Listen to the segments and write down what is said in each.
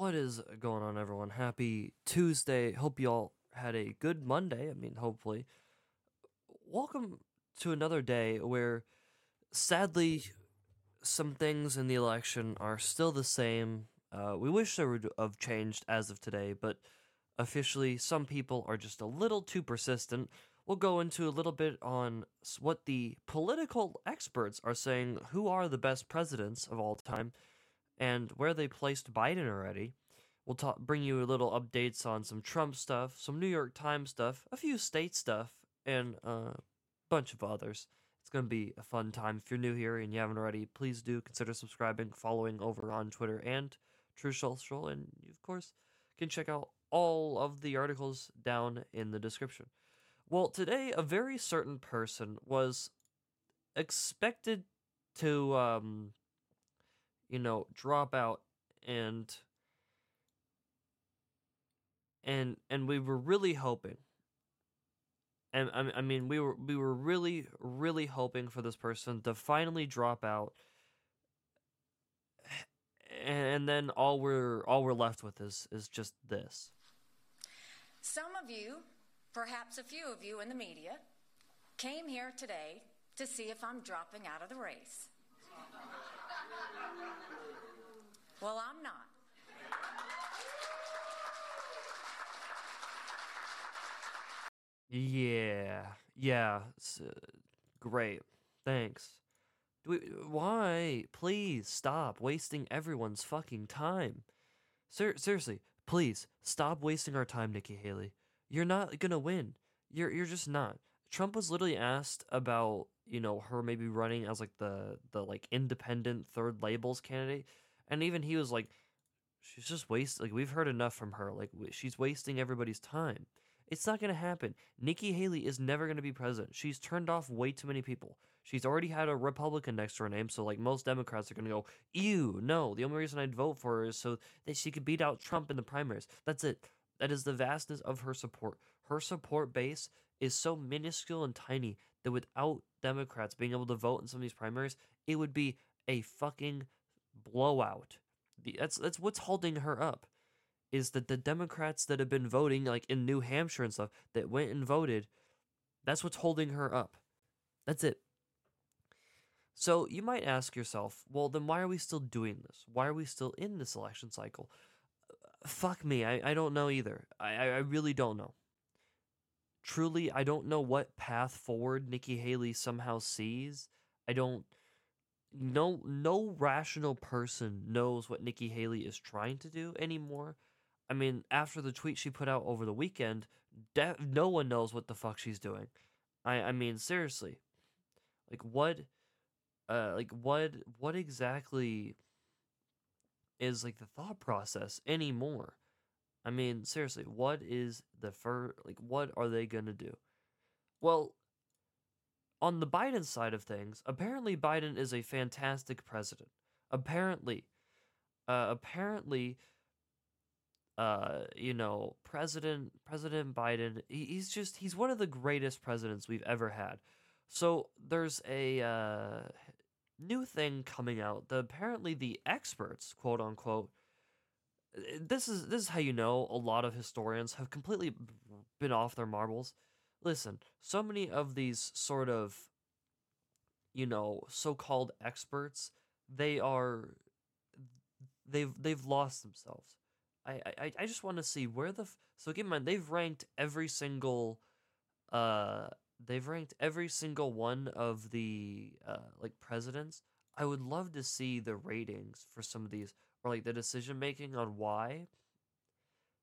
What is going on, everyone? Happy Tuesday. Hope you all had a good Monday. I mean, hopefully. Welcome to another day where, sadly, some things in the election are still the same. Uh, we wish they would have changed as of today, but officially, some people are just a little too persistent. We'll go into a little bit on what the political experts are saying who are the best presidents of all time and where they placed Biden already. We'll bring you a little updates on some Trump stuff, some New York Times stuff, a few state stuff, and a bunch of others. It's going to be a fun time. If you're new here and you haven't already, please do consider subscribing, following over on Twitter and Truth Social, and you, of course, can check out all of the articles down in the description. Well, today, a very certain person was expected to, um, you know, drop out and and and we were really hoping and I, mean we were we were really really hoping for this person to finally drop out and then all we're all we're left with is is just this Some of you, perhaps a few of you in the media, came here today to see if I'm dropping out of the race. Well, I'm not. yeah. Yeah. Uh, great. Thanks. Do we, why? Please stop wasting everyone's fucking time. Ser- seriously please stop wasting our time nikki haley. You're not gonna win. You're you're just not trump was literally asked about you know her maybe running as like the the like independent third labels candidate and even he was like she's just waste like we've heard enough from her like she's wasting everybody's time. It's not going to happen. Nikki haley is never going to be president. She's turned off way too many people. She's already had a republican next to her name so like most democrats are going to go ew no. The only reason i'd vote for her is so that she could beat out trump in the primaries. That's it. That is the vastness of her support. Her support base is so minuscule and tiny that without democrats being able to vote in some of these primaries it would be a fucking blowout. That's that's what's holding her up is that the Democrats that have been voting like in New Hampshire and stuff that went and voted that's what's holding her up. That's it. So you might ask yourself well then why are we still doing this? Why are we still in this election cycle? Fuck me I, I don't know either. I, I really don't know truly I don't know what path forward Nikki Haley somehow sees I don't no no rational person knows what Nikki Haley is trying to do anymore. I mean, after the tweet she put out over the weekend, de- no one knows what the fuck she's doing. I I mean, seriously. Like what uh like what what exactly is like the thought process anymore? I mean, seriously, what is the fir like what are they going to do? Well, on the Biden side of things, apparently Biden is a fantastic president. Apparently, uh, apparently, uh, you know, President President Biden, he, he's just he's one of the greatest presidents we've ever had. So there's a uh, new thing coming out. The apparently the experts, quote unquote, this is this is how you know a lot of historians have completely been off their marbles. Listen, so many of these sort of you know so-called experts, they are they've they've lost themselves. I I, I just want to see where the f- so keep in mind they've ranked every single uh they've ranked every single one of the uh like presidents. I would love to see the ratings for some of these or like the decision making on why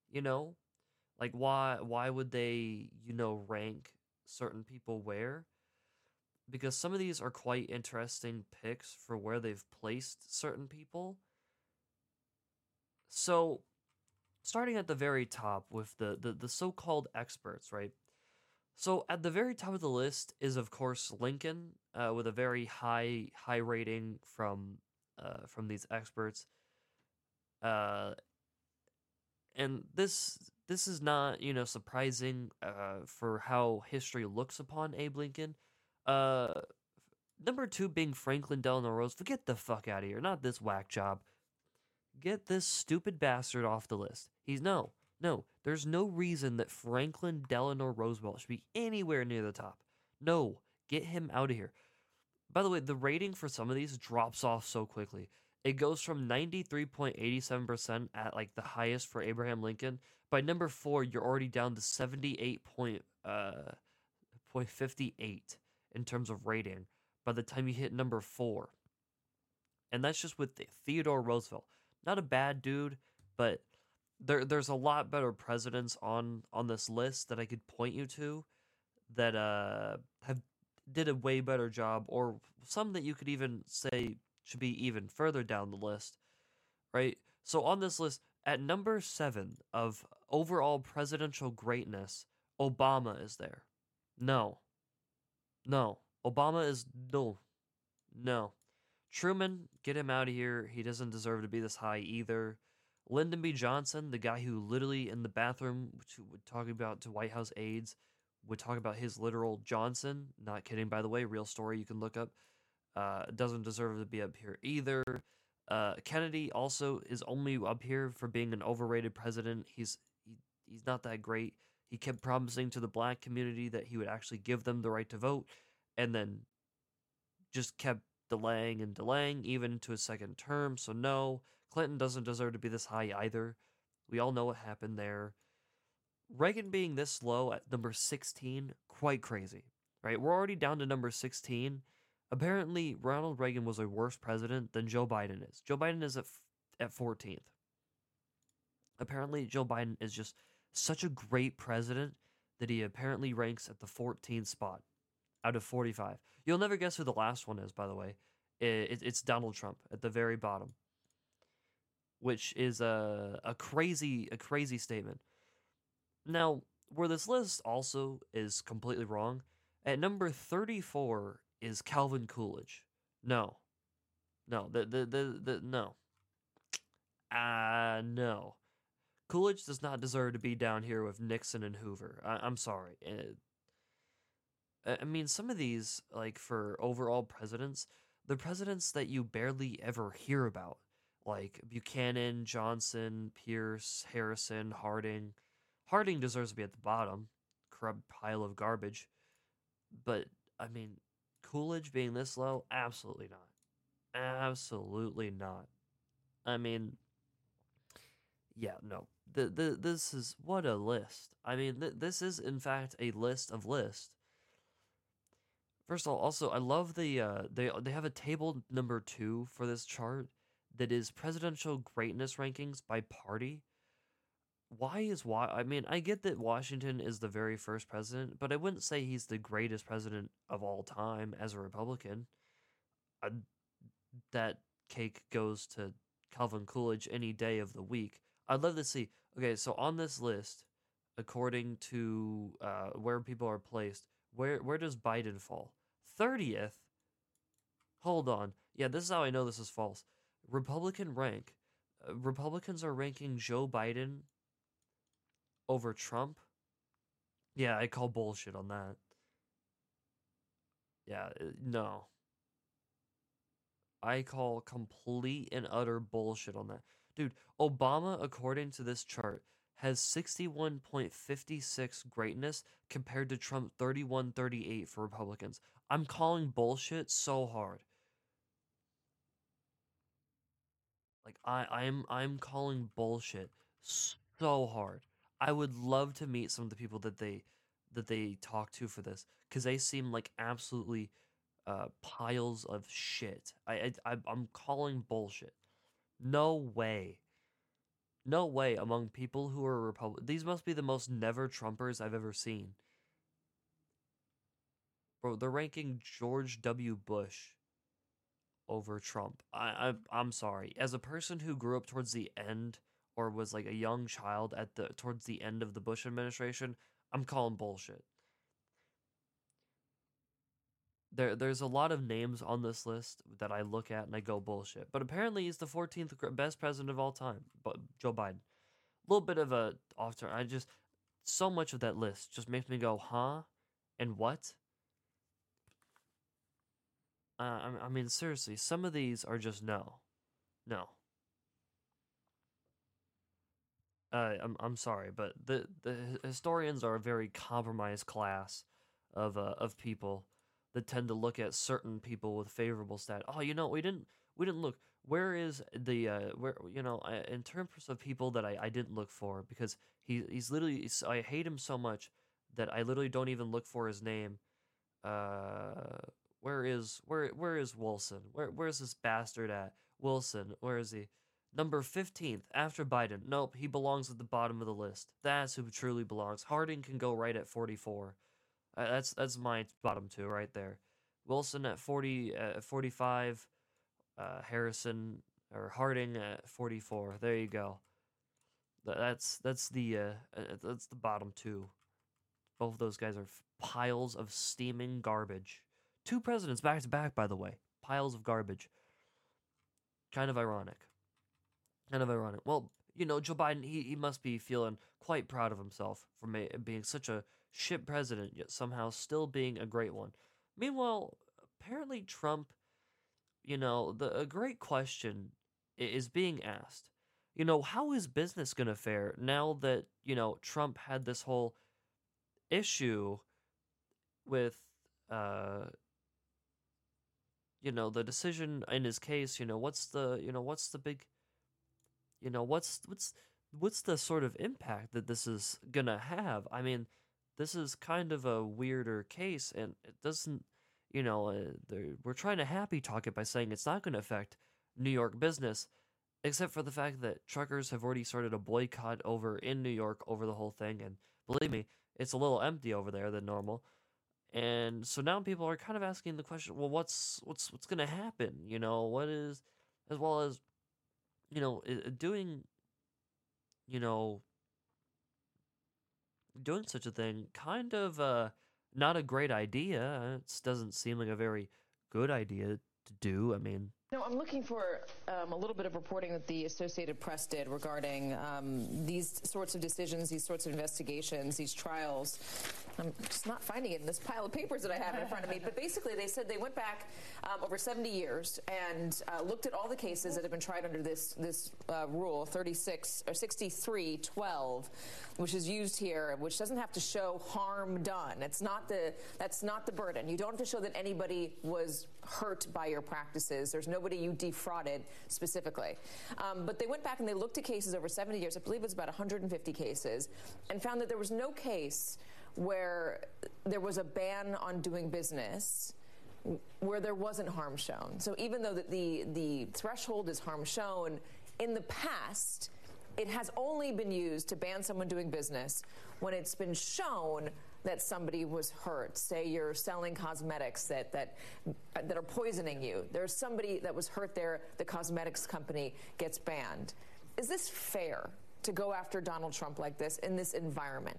you know? Like why why would they you know rank certain people where? Because some of these are quite interesting picks for where they've placed certain people. So starting at the very top with the the, the so-called experts right? So at the very top of the list is of course lincoln uh, with a very high high rating from uh, from these experts uh, and this this is not you know surprising uh, for how history looks upon Abe Lincoln. Uh, number two being Franklin Delano Roosevelt. Forget the fuck out of here. Not this whack job. get this stupid bastard off the list. He's no, no. There's no reason that Franklin Delano Roosevelt should be anywhere near the top. No, get him out of here. By the way, the rating for some of these drops off so quickly. It goes from 93.87% at like the highest for Abraham Lincoln. By number four, you're already down to 78.58 uh, in terms of rating by the time you hit number four. And that's just with Theodore Roosevelt. Not a bad dude, but there there's a lot better presidents on on this list that I could point you to that uh have did a way better job or some that you could even say should be even further down the list, right? So on this list, at number seven of overall presidential greatness, Obama is there. No. No. Obama is no. No. Truman, get him out of here. He doesn't deserve to be this high either. Lyndon B. Johnson, the guy who literally in the bathroom would talk about to White House aides, would talk about his literal Johnson. Not kidding, by the way. Real story you can look up. Uh, doesn't deserve to be up here either. Uh, Kennedy also is only up here for being an overrated president. He's he, he's not that great. He kept promising to the black community that he would actually give them the right to vote, and then just kept delaying and delaying, even to his second term. So no, Clinton doesn't deserve to be this high either. We all know what happened there. Reagan being this low at number 16, quite crazy, right? We're already down to number 16. Apparently, Ronald Reagan was a worse president than Joe Biden is. Joe Biden is at, at 14th. Apparently, Joe Biden is just such a great president that he apparently ranks at the 14th spot out of 45. You'll never guess who the last one is, by the way. It, it's Donald Trump at the very bottom, which is a, a crazy a crazy statement. Now, where this list also is completely wrong, at number 34 is Calvin Coolidge. No. No, the the the, the no. Ah, uh, no. Coolidge does not deserve to be down here with Nixon and Hoover. I, am sorry. It, I mean, some of these, like for overall presidents, the presidents that you barely ever hear about, like Buchanan, Johnson, Pierce, Harrison, Harding. Harding deserves to be at the bottom, corrupt pile of garbage. But I mean, Coolidge being this low, absolutely not. Absolutely not. I mean, yeah, no. The, the this is what a list. I mean, th- this is in fact a list of lists. First of all, also I love the uh, they they have a table number two for this chart that is presidential greatness rankings by party. Why is why? I mean, I get that Washington is the very first president, but I wouldn't say he's the greatest president of all time as a Republican. I, that cake goes to Calvin Coolidge any day of the week. I'd love to see. Okay, so on this list, according to uh, where people are placed, where where does Biden fall? 30th? Hold on. Yeah, this is how I know this is false. Republican rank. Uh, Republicans are ranking Joe Biden over Trump. Yeah, I call bullshit on that. Yeah, uh, no. I call complete and utter bullshit on that. Dude, Obama, according to this chart, has 61.56 greatness compared to Trump 3138 for Republicans. I'm calling bullshit so hard. Like I I'm I'm calling bullshit so hard. I would love to meet some of the people that they that they talk to for this cuz they seem like absolutely uh, piles of shit. I, I I'm calling bullshit. No way. No way among people who are Republic. These must be the most never Trumpers I've ever seen. Bro, they're ranking George W. Bush over Trump. I, I I'm sorry. As a person who grew up towards the end or was like a young child at the towards the end of the Bush administration, I'm calling bullshit. There, there's a lot of names on this list that I look at and I go bullshit. But apparently, he's the 14th best president of all time. But Joe Biden, a little bit of a off turn. I just so much of that list just makes me go, huh, and what? Uh, I, I mean, seriously, some of these are just no, no. Uh, I'm I'm sorry, but the the historians are a very compromised class of uh, of people that tend to look at certain people with favorable stat. Oh, you know, we didn't we didn't look. Where is the uh, where you know in terms of people that I, I didn't look for because he he's literally I hate him so much that I literally don't even look for his name. Uh, where is where where is Wilson? Where where's this bastard at? Wilson, where is he? Number 15th after Biden. Nope, he belongs at the bottom of the list. That's who truly belongs. Harding can go right at 44. Uh, that's that's my bottom two right there. Wilson at 40 uh, 45, uh, Harrison or Harding at 44. There you go. That's that's the uh, uh, that's the bottom two. Both of those guys are piles of steaming garbage. Two presidents back to back, by the way. Piles of garbage. Kind of ironic. Kind of ironic. Well, you know, Joe Biden, he, he must be feeling quite proud of himself for being such a shit president, yet somehow still being a great one. Meanwhile, apparently Trump, you know, the a great question is being asked. You know, how is business going to fare now that, you know, Trump had this whole issue with uh you know the decision in his case you know what's the you know what's the big you know what's what's what's the sort of impact that this is gonna have? I mean this is kind of a weirder case and it doesn't you know uh, we're trying to happy talk it by saying it's not to affect new york business except for the fact that truckers have already started a boycott over in new york over the whole thing and believe me it's a little empty over there than normal. And so now people are kind of asking the question well what's what's what's to happen? You know what is as well as you know i- doing you know doing such a thing kind of uh not a great idea. It doesn't seem like a very good idea to do. I mean No, I'm looking for um, a little bit of reporting that the Associated Press did regarding um, these sorts of decisions, these sorts of investigations, these trials. I'm just not finding it in this pile of papers that I have in front of me. But basically, they said they went back um, over 70 years and uh, looked at all the cases that have been tried under this this uh, rule 36 or 6312, which is used here, which doesn't have to show harm done. It's not the that's not the burden. You don't have to show that anybody was hurt by your practices. There's nobody you defrauded specifically. Um, but they went back and they looked at cases over 70 years. I believe it was about 150 cases, and found that there was no case where there was a ban on doing business where there wasn't harm shown. So even though the, the, the threshold is harm shown, in the past, it has only been used to ban someone doing business when it's been shown that somebody was hurt. Say you're selling cosmetics that, that, that are poisoning you. There's somebody that was hurt there, the cosmetics company gets banned. Is this fair to go after Donald Trump like this in this environment?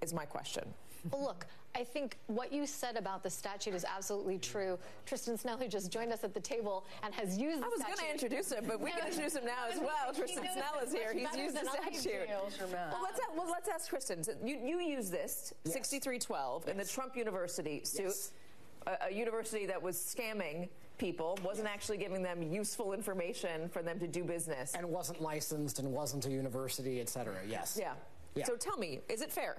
Is my question. Well, look, I think what you said about the statute is absolutely true. Tristan Snelly just joined us at the table and has used the I was going to introduce him, but we can introduce him now as well. Tristan knows Snell is here. He's used the better than I statute. Well, let's, a- well, let's ask Tristan. So You, you use this 6312 in the Trump University suit, Yes. a, a university that was scamming people, wasn't actually giving them useful information for them to do business. and wasn't licensed and wasn't a university, et cetera. Yes. yeah. Yeah. So tell me, is it fair?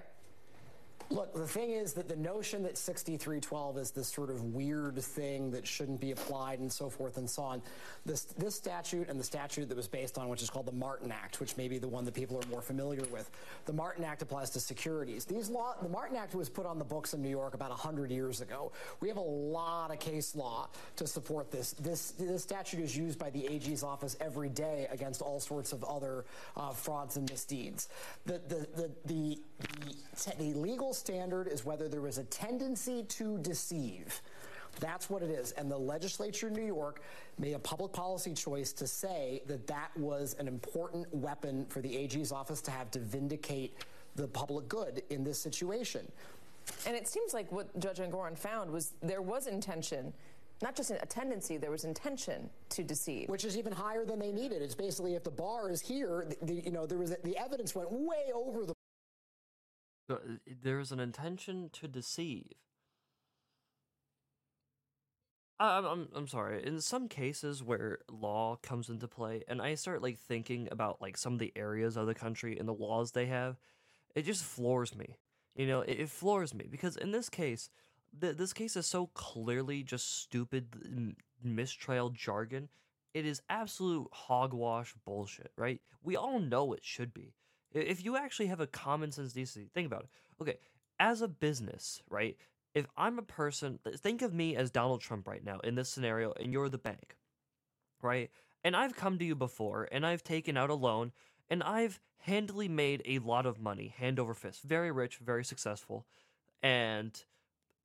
Look, the thing is that the notion that 6312 is this sort of weird thing that shouldn't be applied and so forth and so on, this, this statute and the statute that was based on, which is called the Martin Act, which may be the one that people are more familiar with, the Martin Act applies to securities. These law, the Martin Act was put on the books in New York about 100 years ago. We have a lot of case law to support this. This, this statute is used by the AG's office every day against all sorts of other uh, frauds and misdeeds. The, the, the, the, the, the legal standard is whether there is a tendency to deceive. That's what it is. And the legislature in New York made a public policy choice to say that that was an important weapon for the AG's office to have to vindicate the public good in this situation. And it seems like what Judge Engoron found was there was intention, not just a tendency, there was intention to deceive. which is even higher than they needed. It's basically if the bar is here, the, you know, there was the evidence went way over the So, uh, there's an intention to deceive. I'm, I'm I'm sorry. In some cases where law comes into play, and I start like thinking about like some of the areas of the country and the laws they have, it just floors me. You know, it, it floors me because in this case, th- this case is so clearly just stupid m- mistrial jargon. It is absolute hogwash bullshit, right? We all know it should be. If you actually have a common sense decency, think about it. Okay, as a business, right? If I'm a person, think of me as Donald Trump right now in this scenario, and you're the bank, right? And I've come to you before, and I've taken out a loan, and I've handily made a lot of money, hand over fist, very rich, very successful, and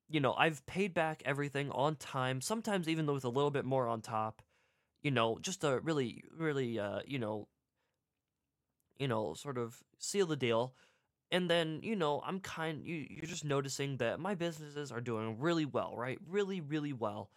you know I've paid back everything on time, sometimes even with a little bit more on top, you know, just a really, really, uh, you know, you know, sort of seal the deal. And then, you know, I'm kind you you're just noticing that my businesses are doing really well, right? Really, really well.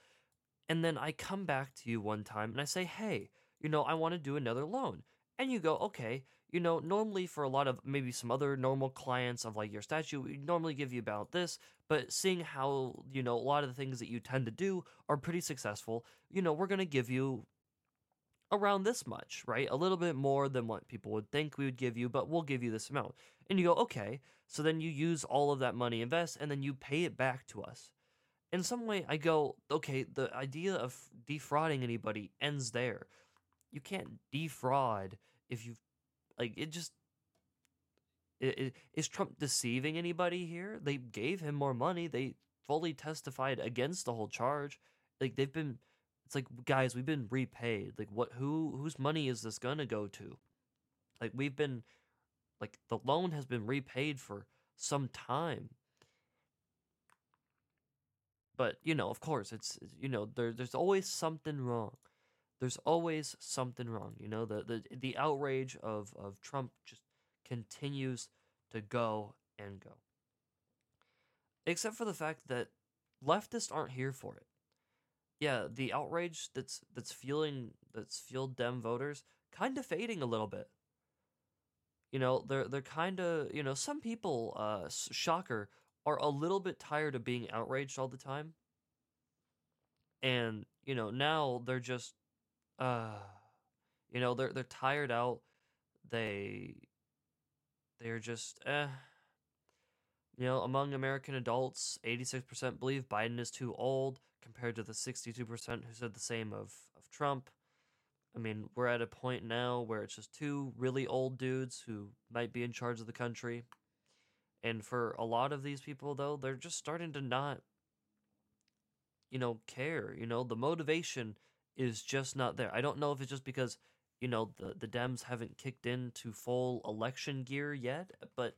And then I come back to you one time and I say, "Hey, you know, I want to do another loan." And you go, "Okay, you know, normally for a lot of maybe some other normal clients of like your statue, we normally give you about this, but seeing how, you know, a lot of the things that you tend to do are pretty successful, you know, we're going to give you around this much, right? A little bit more than what people would think we would give you, but we'll give you this amount. And you go, okay. So then you use all of that money, invest, and then you pay it back to us. In some way, I go, okay, the idea of defrauding anybody ends there. You can't defraud if you, like, it just. i- i- Is Trump deceiving anybody here? They gave him more money. They fully testified against the whole charge. Like, they've been it's like guys we've been repaid. Like what who whose money is this gonna go to? Like we've been like the loan has been repaid for some time. But you know of course it's you know there there's always something wrong. There's always something wrong you know? The the, the outrage of of trump just continues to go and go. Except for the fact that leftists aren't here for it yeah, the outrage that's that's fueling that's fueled Dem voters kind of fading a little bit. You know, they're they're kind of you know some people, uh, shocker, are a little bit tired of being outraged all the time, and you know now they're just, uh, you know they're they're tired out. They they're just eh. You know, among American adults, 86% believe Biden is too old, compared to the 62% who said the same of, of Trump. I mean, we're at a point now where it's just two really old dudes who might be in charge of the country. And for a lot of these people, though, they're just starting to not, you know, care. You know, the motivation is just not there. I don't know if it's just because, you know, the, the Dems haven't kicked into full election gear yet, but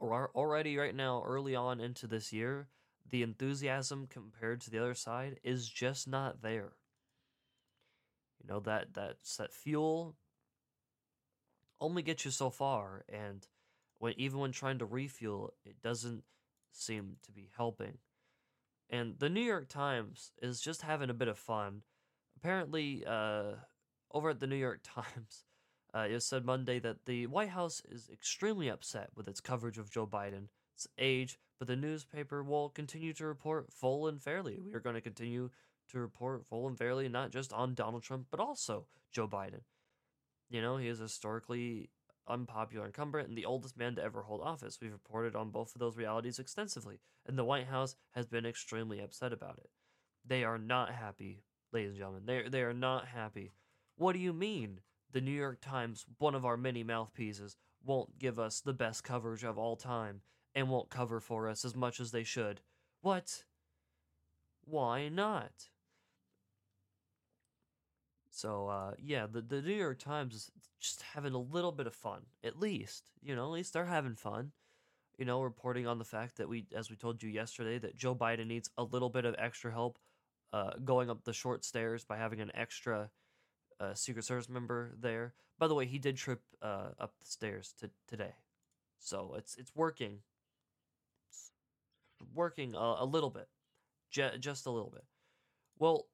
or already right now, early on into this year, the enthusiasm compared to the other side is just not there. You know that that's that fuel only gets you so far, and when even when trying to refuel, it doesn't seem to be helping. And the New York Times is just having a bit of fun. Apparently, uh, over at the New York Times, uh, it said Monday that the White House is extremely upset with its coverage of Joe Biden's age, but the newspaper will continue to report full and fairly. We are going to continue to report full and fairly, not just on Donald Trump, but also Joe Biden. You know, he is historically unpopular incumbent and the oldest man to ever hold office. We've reported on both of those realities extensively, and the White House has been extremely upset about it. They are not happy, ladies and gentlemen. They they are not happy. What do you mean? The New York Times, one of our many mouthpieces, won't give us the best coverage of all time and won't cover for us as much as they should. What? Why not? So uh, yeah, the the New York Times is just having a little bit of fun, at least. You know, at least they're having fun. You know, reporting on the fact that we, as we told you yesterday, that Joe Biden needs a little bit of extra help uh, going up the short stairs by having an extra uh, Secret Service member there. By the way, he did trip uh, up the stairs to, today, so it's it's working. Working a, a little bit, J- just a little bit. Well,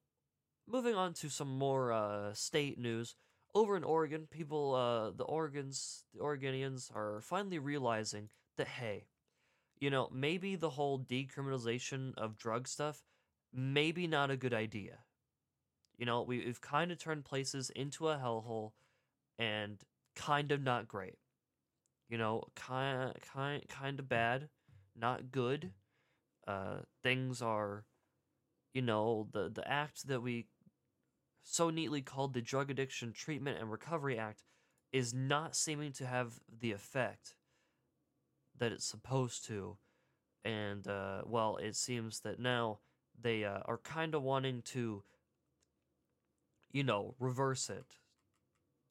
moving on to some more uh, state news. Over in Oregon, people, uh, the Oregons, the Oregonians are finally realizing that hey, you know, maybe the whole decriminalization of drug stuff, maybe not a good idea. You know, we, we've kind of turned places into a hellhole and kind of not great. You know, kind kind kind of bad, not good. Uh, things are, you know, the the act that we so neatly called the Drug Addiction Treatment and Recovery Act is not seeming to have the effect that it's supposed to. And, uh, well, it seems that now they uh, are kind of wanting to, you know, reverse it.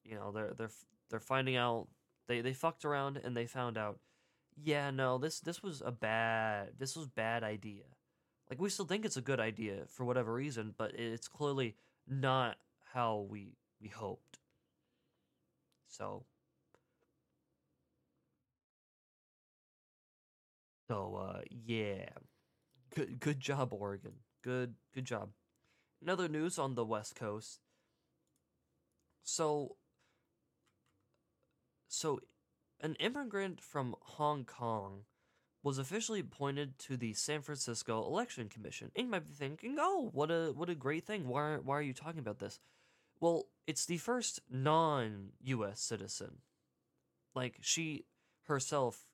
You know, they're they're they're finding out they they fucked around and they found out, yeah, no, this this was a bad this was bad idea. Like we still think it's a good idea for whatever reason, but it's clearly not how we we hoped. So So uh yeah. Good good job Oregon. Good good job. Another news on the West Coast. So so an immigrant from Hong Kong was officially appointed to the San Francisco Election Commission. And you might be thinking, "Oh, what a what a great thing! Why why are you talking about this?" Well, it's the first non-U.S. citizen. Like she herself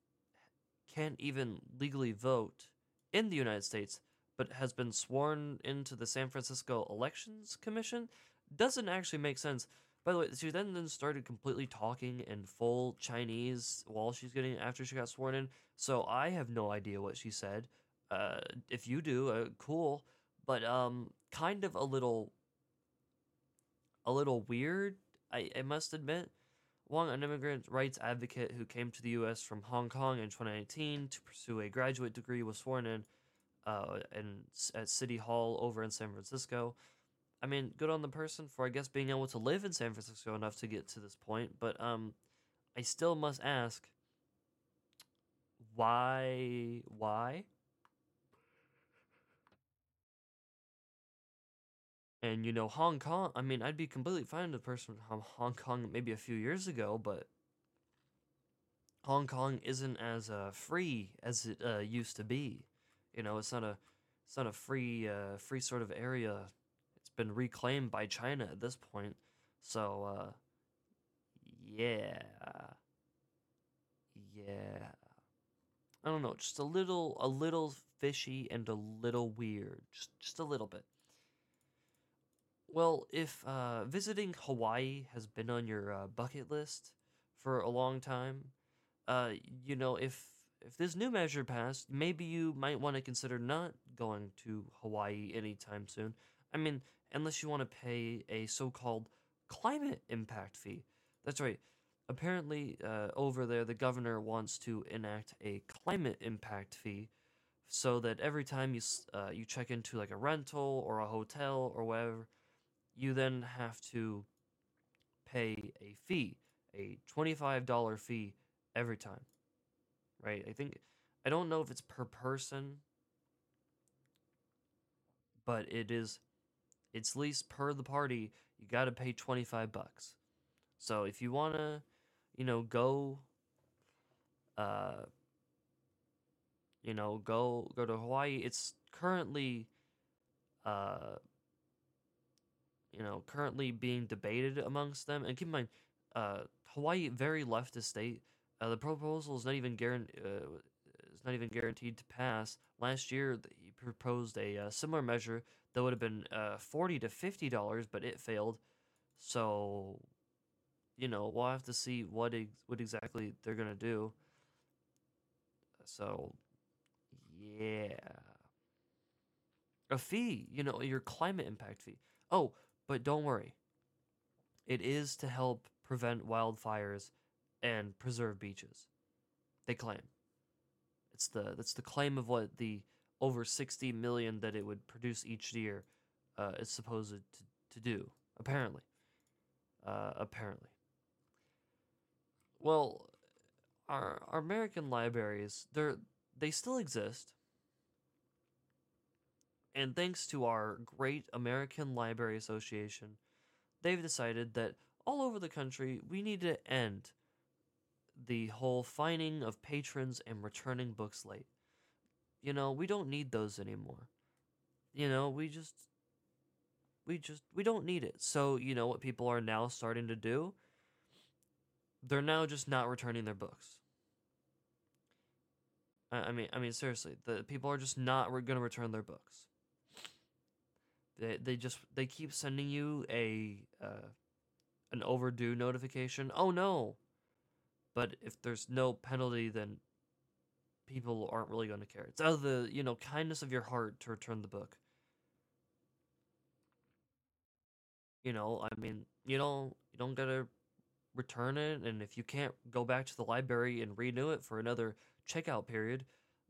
can't even legally vote in the United States, but has been sworn into the San Francisco Elections Commission. Doesn't actually make sense. By the way, she then started completely talking in full Chinese while she's getting after she got sworn in. So I have no idea what she said. Uh, if you do, uh, cool, but um, kind of a little, a little weird. I I must admit. Wong, an immigrant rights advocate who came to the U.S. from Hong Kong in 2019 to pursue a graduate degree, was sworn in uh, in at City Hall over in San Francisco. I mean, good on the person for I guess being able to live in San Francisco enough to get to this point, but um I still must ask why why? And you know, Hong Kong, I mean, I'd be completely fine with a person from Hong Kong maybe a few years ago, but Hong Kong isn't as uh, free as it uh, used to be. You know, it's not a it's not a free uh, free sort of area been reclaimed by China at this point. So, uh, yeah. Yeah. I don't know, just a little, a little fishy and a little weird. Just, just a little bit. Well, if uh, visiting Hawaii has been on your uh, bucket list for a long time, uh, you know, if if this new measure passed, maybe you might want to consider not going to Hawaii anytime soon. I mean, unless you want to pay a so called climate impact fee. That's right. Apparently, uh, over there, the governor wants to enact a climate impact fee so that every time you, uh, you check into like a rental or a hotel or whatever, you then have to pay a fee, a $25 fee every time. Right? I think, I don't know if it's per person, but it is it's least per the party, you got to pay 25 bucks. So if you want to, you know, go uh you know, go go to Hawaii, it's currently uh you know, currently being debated amongst them. And keep in mind, uh, Hawaii very leftist state. Uh, the proposal is not even guaranteed. Uh, is not even guaranteed to pass. Last year, he proposed a uh, similar measure that would have been uh, 40 to 50 dollars but it failed. So you know we'll have to see what ex- what exactly they're gonna do. So yeah. A fee you know your climate impact fee. Oh but don't worry. It is to help prevent wildfires and preserve beaches. They claim. It's the that's the claim of what the over 60 million that it would produce each year uh, is supposed to, to do, apparently. Uh, apparently. Well, our, our American libraries, they're, they still exist. And thanks to our great American Library Association, they've decided that all over the country, we need to end the whole fining of patrons and returning books late. You know, we don't need those anymore. You know, we just we just we don't need it. So, you know what people are now starting to do? They're now just not returning their books. I I mean, I mean seriously, the people are just not re- going to return their books. They they just they keep sending you a uh, an overdue notification. Oh no. But if there's no penalty then people aren't really going to care. It's out of the, you know, kindness of your heart to return the book. You know, I mean, you don't you don't got to return it and if you can't go back to the library and renew it for another checkout period,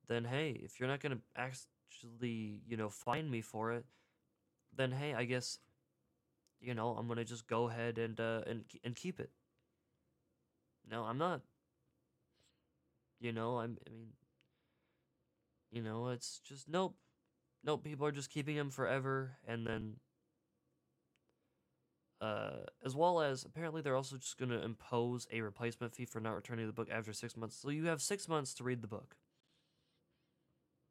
then hey, if you're not going to actually, you know, find me for it, then hey, I guess you know, I'm going to just go ahead and uh and and keep it. No, I'm not you know, I'm I mean you know, it's just nope. Nope, people are just keeping them forever and then uh, as well as apparently they're also just going to impose a replacement fee for not returning the book after six months. So you have six months to read the book.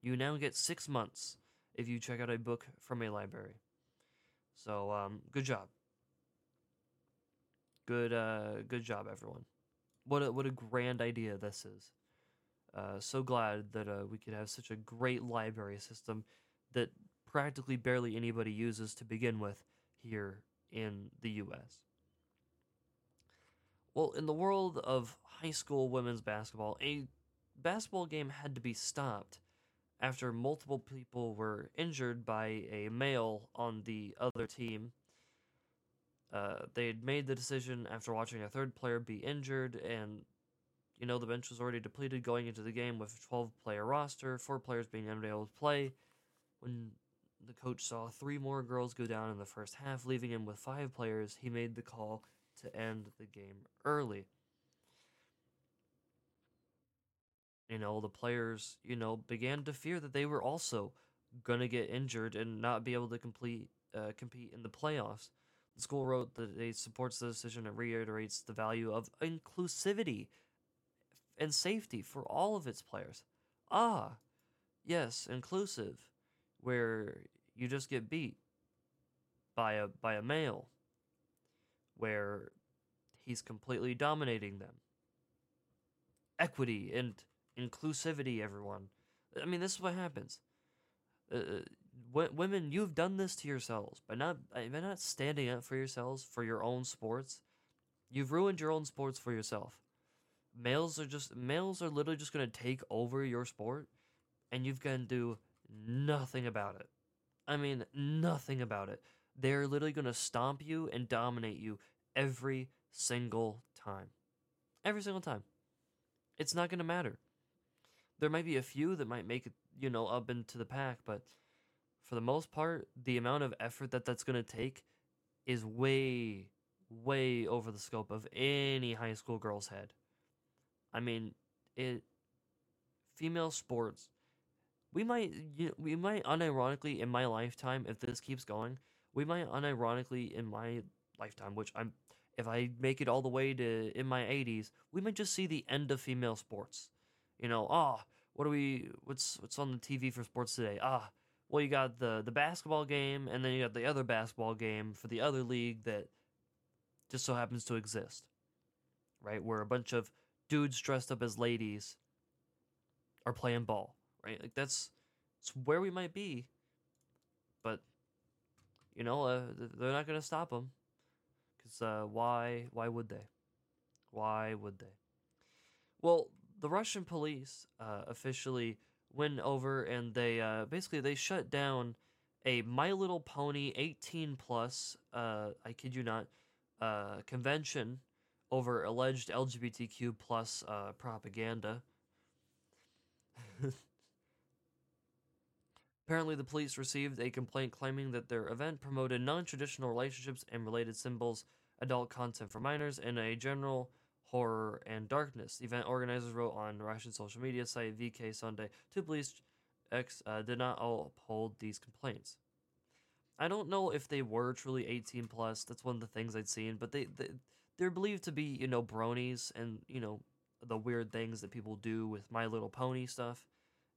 You now get six months if you check out a book from a library. So um, good job. Good uh, good job, everyone. What a, what a grand idea this is. Uh, so glad that uh, we could have such a great library system that practically barely anybody uses to begin with here in the US. Well, in the world of high school women's basketball, a basketball game had to be stopped after multiple people were injured by a male on the other team. Uh, they had made the decision after watching a third player be injured, and you know the bench was already depleted going into the game with a 12 player roster, four players being unable to play. When the coach saw three more girls go down in the first half, leaving him with five players. He made the call to end the game early. You know, the players, you know, began to fear that they were also going to get injured and not be able to complete uh, compete in the playoffs. The school wrote that it supports the decision and reiterates the value of inclusivity and safety for all of its players. Ah, yes, inclusive where you just get beat by a by a male where he's completely dominating them. Equity and inclusivity everyone. I mean this is what happens. Uh, w- women you've done this to yourselves by not by not standing up for yourselves for your own sports. You've ruined your own sports for yourself males are just males are literally just going to take over your sport and you've to do nothing about it. I mean, nothing about it. They're literally going to stomp you and dominate you every single time. Every single time. It's not going to matter. There might be a few that might make it, you know, up into the pack, but for the most part, the amount of effort that that's going to take is way, way over the scope of any high school girl's head. I mean, it female sports. We might you know, we might unironically in my lifetime if this keeps going we might unironically in my lifetime which i'm if i make it all the way to in my 80s we might just see the end of female sports. You know ah oh, what do we what's what's on the tv for sports today? Ah well you got the the basketball game and then you got the other basketball game for the other league that just so happens to exist. Right? Where a bunch of dudes dressed up as ladies are playing ball right? Like that's it's where we might be, but you know, uh, they're not gonna stop them because uh, why? Why would they? Why would they? Well, the Russian police uh, officially went over and they uh, basically they shut down a My Little Pony 18 plus. Uh, I kid you not, uh, convention over alleged LGBTQ plus propaganda. Apparently, the police received a complaint claiming that their event promoted non traditional relationships and related symbols, adult content for minors, and a general horror and darkness. The event organizers wrote on Russian social media site VK Sunday two police X uh, did not all uphold these complaints. I don't know if they were truly 18 plus. That's one of the things I'd seen, but they, they they're believed to be you know bronies and you know the weird things that people do with My Little Pony stuff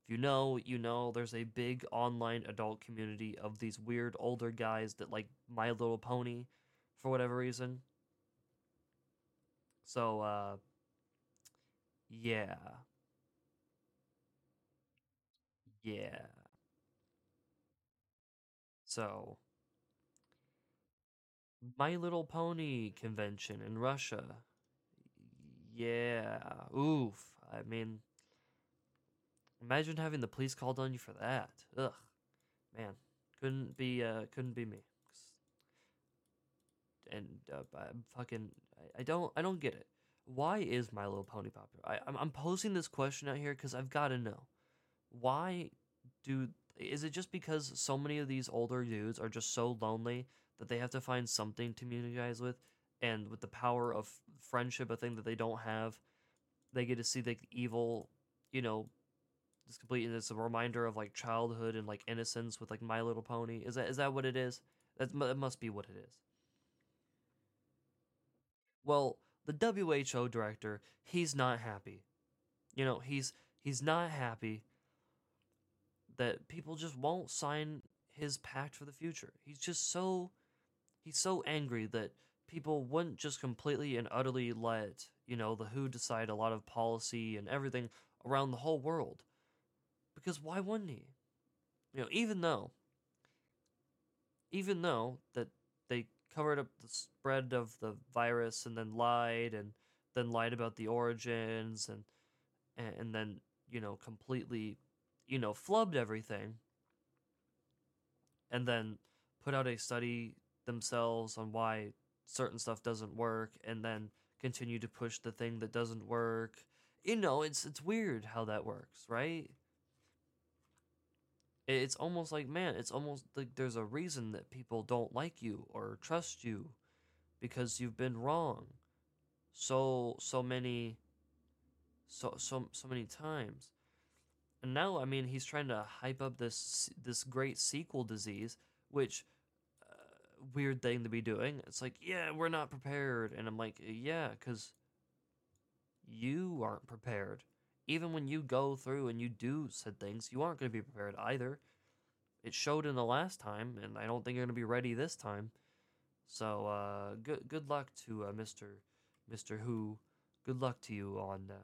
If you know, you know there's a big online adult community of these weird older guys that like My Little Pony for whatever reason. So, uh, yeah. Yeah. So, My Little Pony convention in Russia. Yeah. Oof. I mean, imagine having the police called on you for that. Ugh. Man, couldn't be uh couldn't be me. And uh, I'm fucking I, I don't I don't get it. Why is My Little Pony popular? I I'm, I'm posing this question out here cuz I've got to know. Why do is it just because so many of these older dudes are just so lonely that they have to find something to communicate with and with the power of friendship a thing that they don't have they get to see the evil you know this complete And it's a reminder of like childhood and like innocence with like my little pony. Is that is that what it is? That, that must be what it is. Well the WHO director he's not happy. You know he's he's not happy that people just won't sign his pact for the future. He's just so he's so angry that people wouldn't just completely and utterly let you know the WHO decide a lot of policy and everything around the whole world. Because why wouldn't he? You know even though even though that they covered up the spread of the virus and then lied and then lied about the origins and and then you know completely you know flubbed everything and then put out a study themselves on why certain stuff doesn't work and then continue to push the thing that doesn't work. You know, it's it's weird how that works, right? It's almost like, man, it's almost like there's a reason that people don't like you or trust you because you've been wrong so so many so so so many times. And now, I mean, he's trying to hype up this this great sequel disease, which weird thing to be doing. It's like, yeah, we're not prepared. And I'm like, yeah, because you aren't prepared. Even when you go through and you do said things, you aren't going to be prepared either. It showed in the last time, and I don't think you're going to be ready this time. So, uh, good good luck to uh, Mister Mister Who. Good luck to you on uh,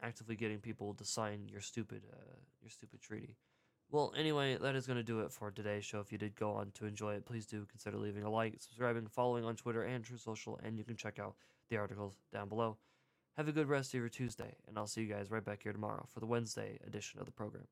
actively getting people to sign your stupid uh, your stupid treaty. Well, anyway, that is going to do it for today's show. If you did go on to enjoy it, please do consider leaving a like, subscribing, following on Twitter and Truth Social, and you can check out the articles down below. Have a good rest of your Tuesday, and I'll see you guys right back here tomorrow for the Wednesday edition of the program.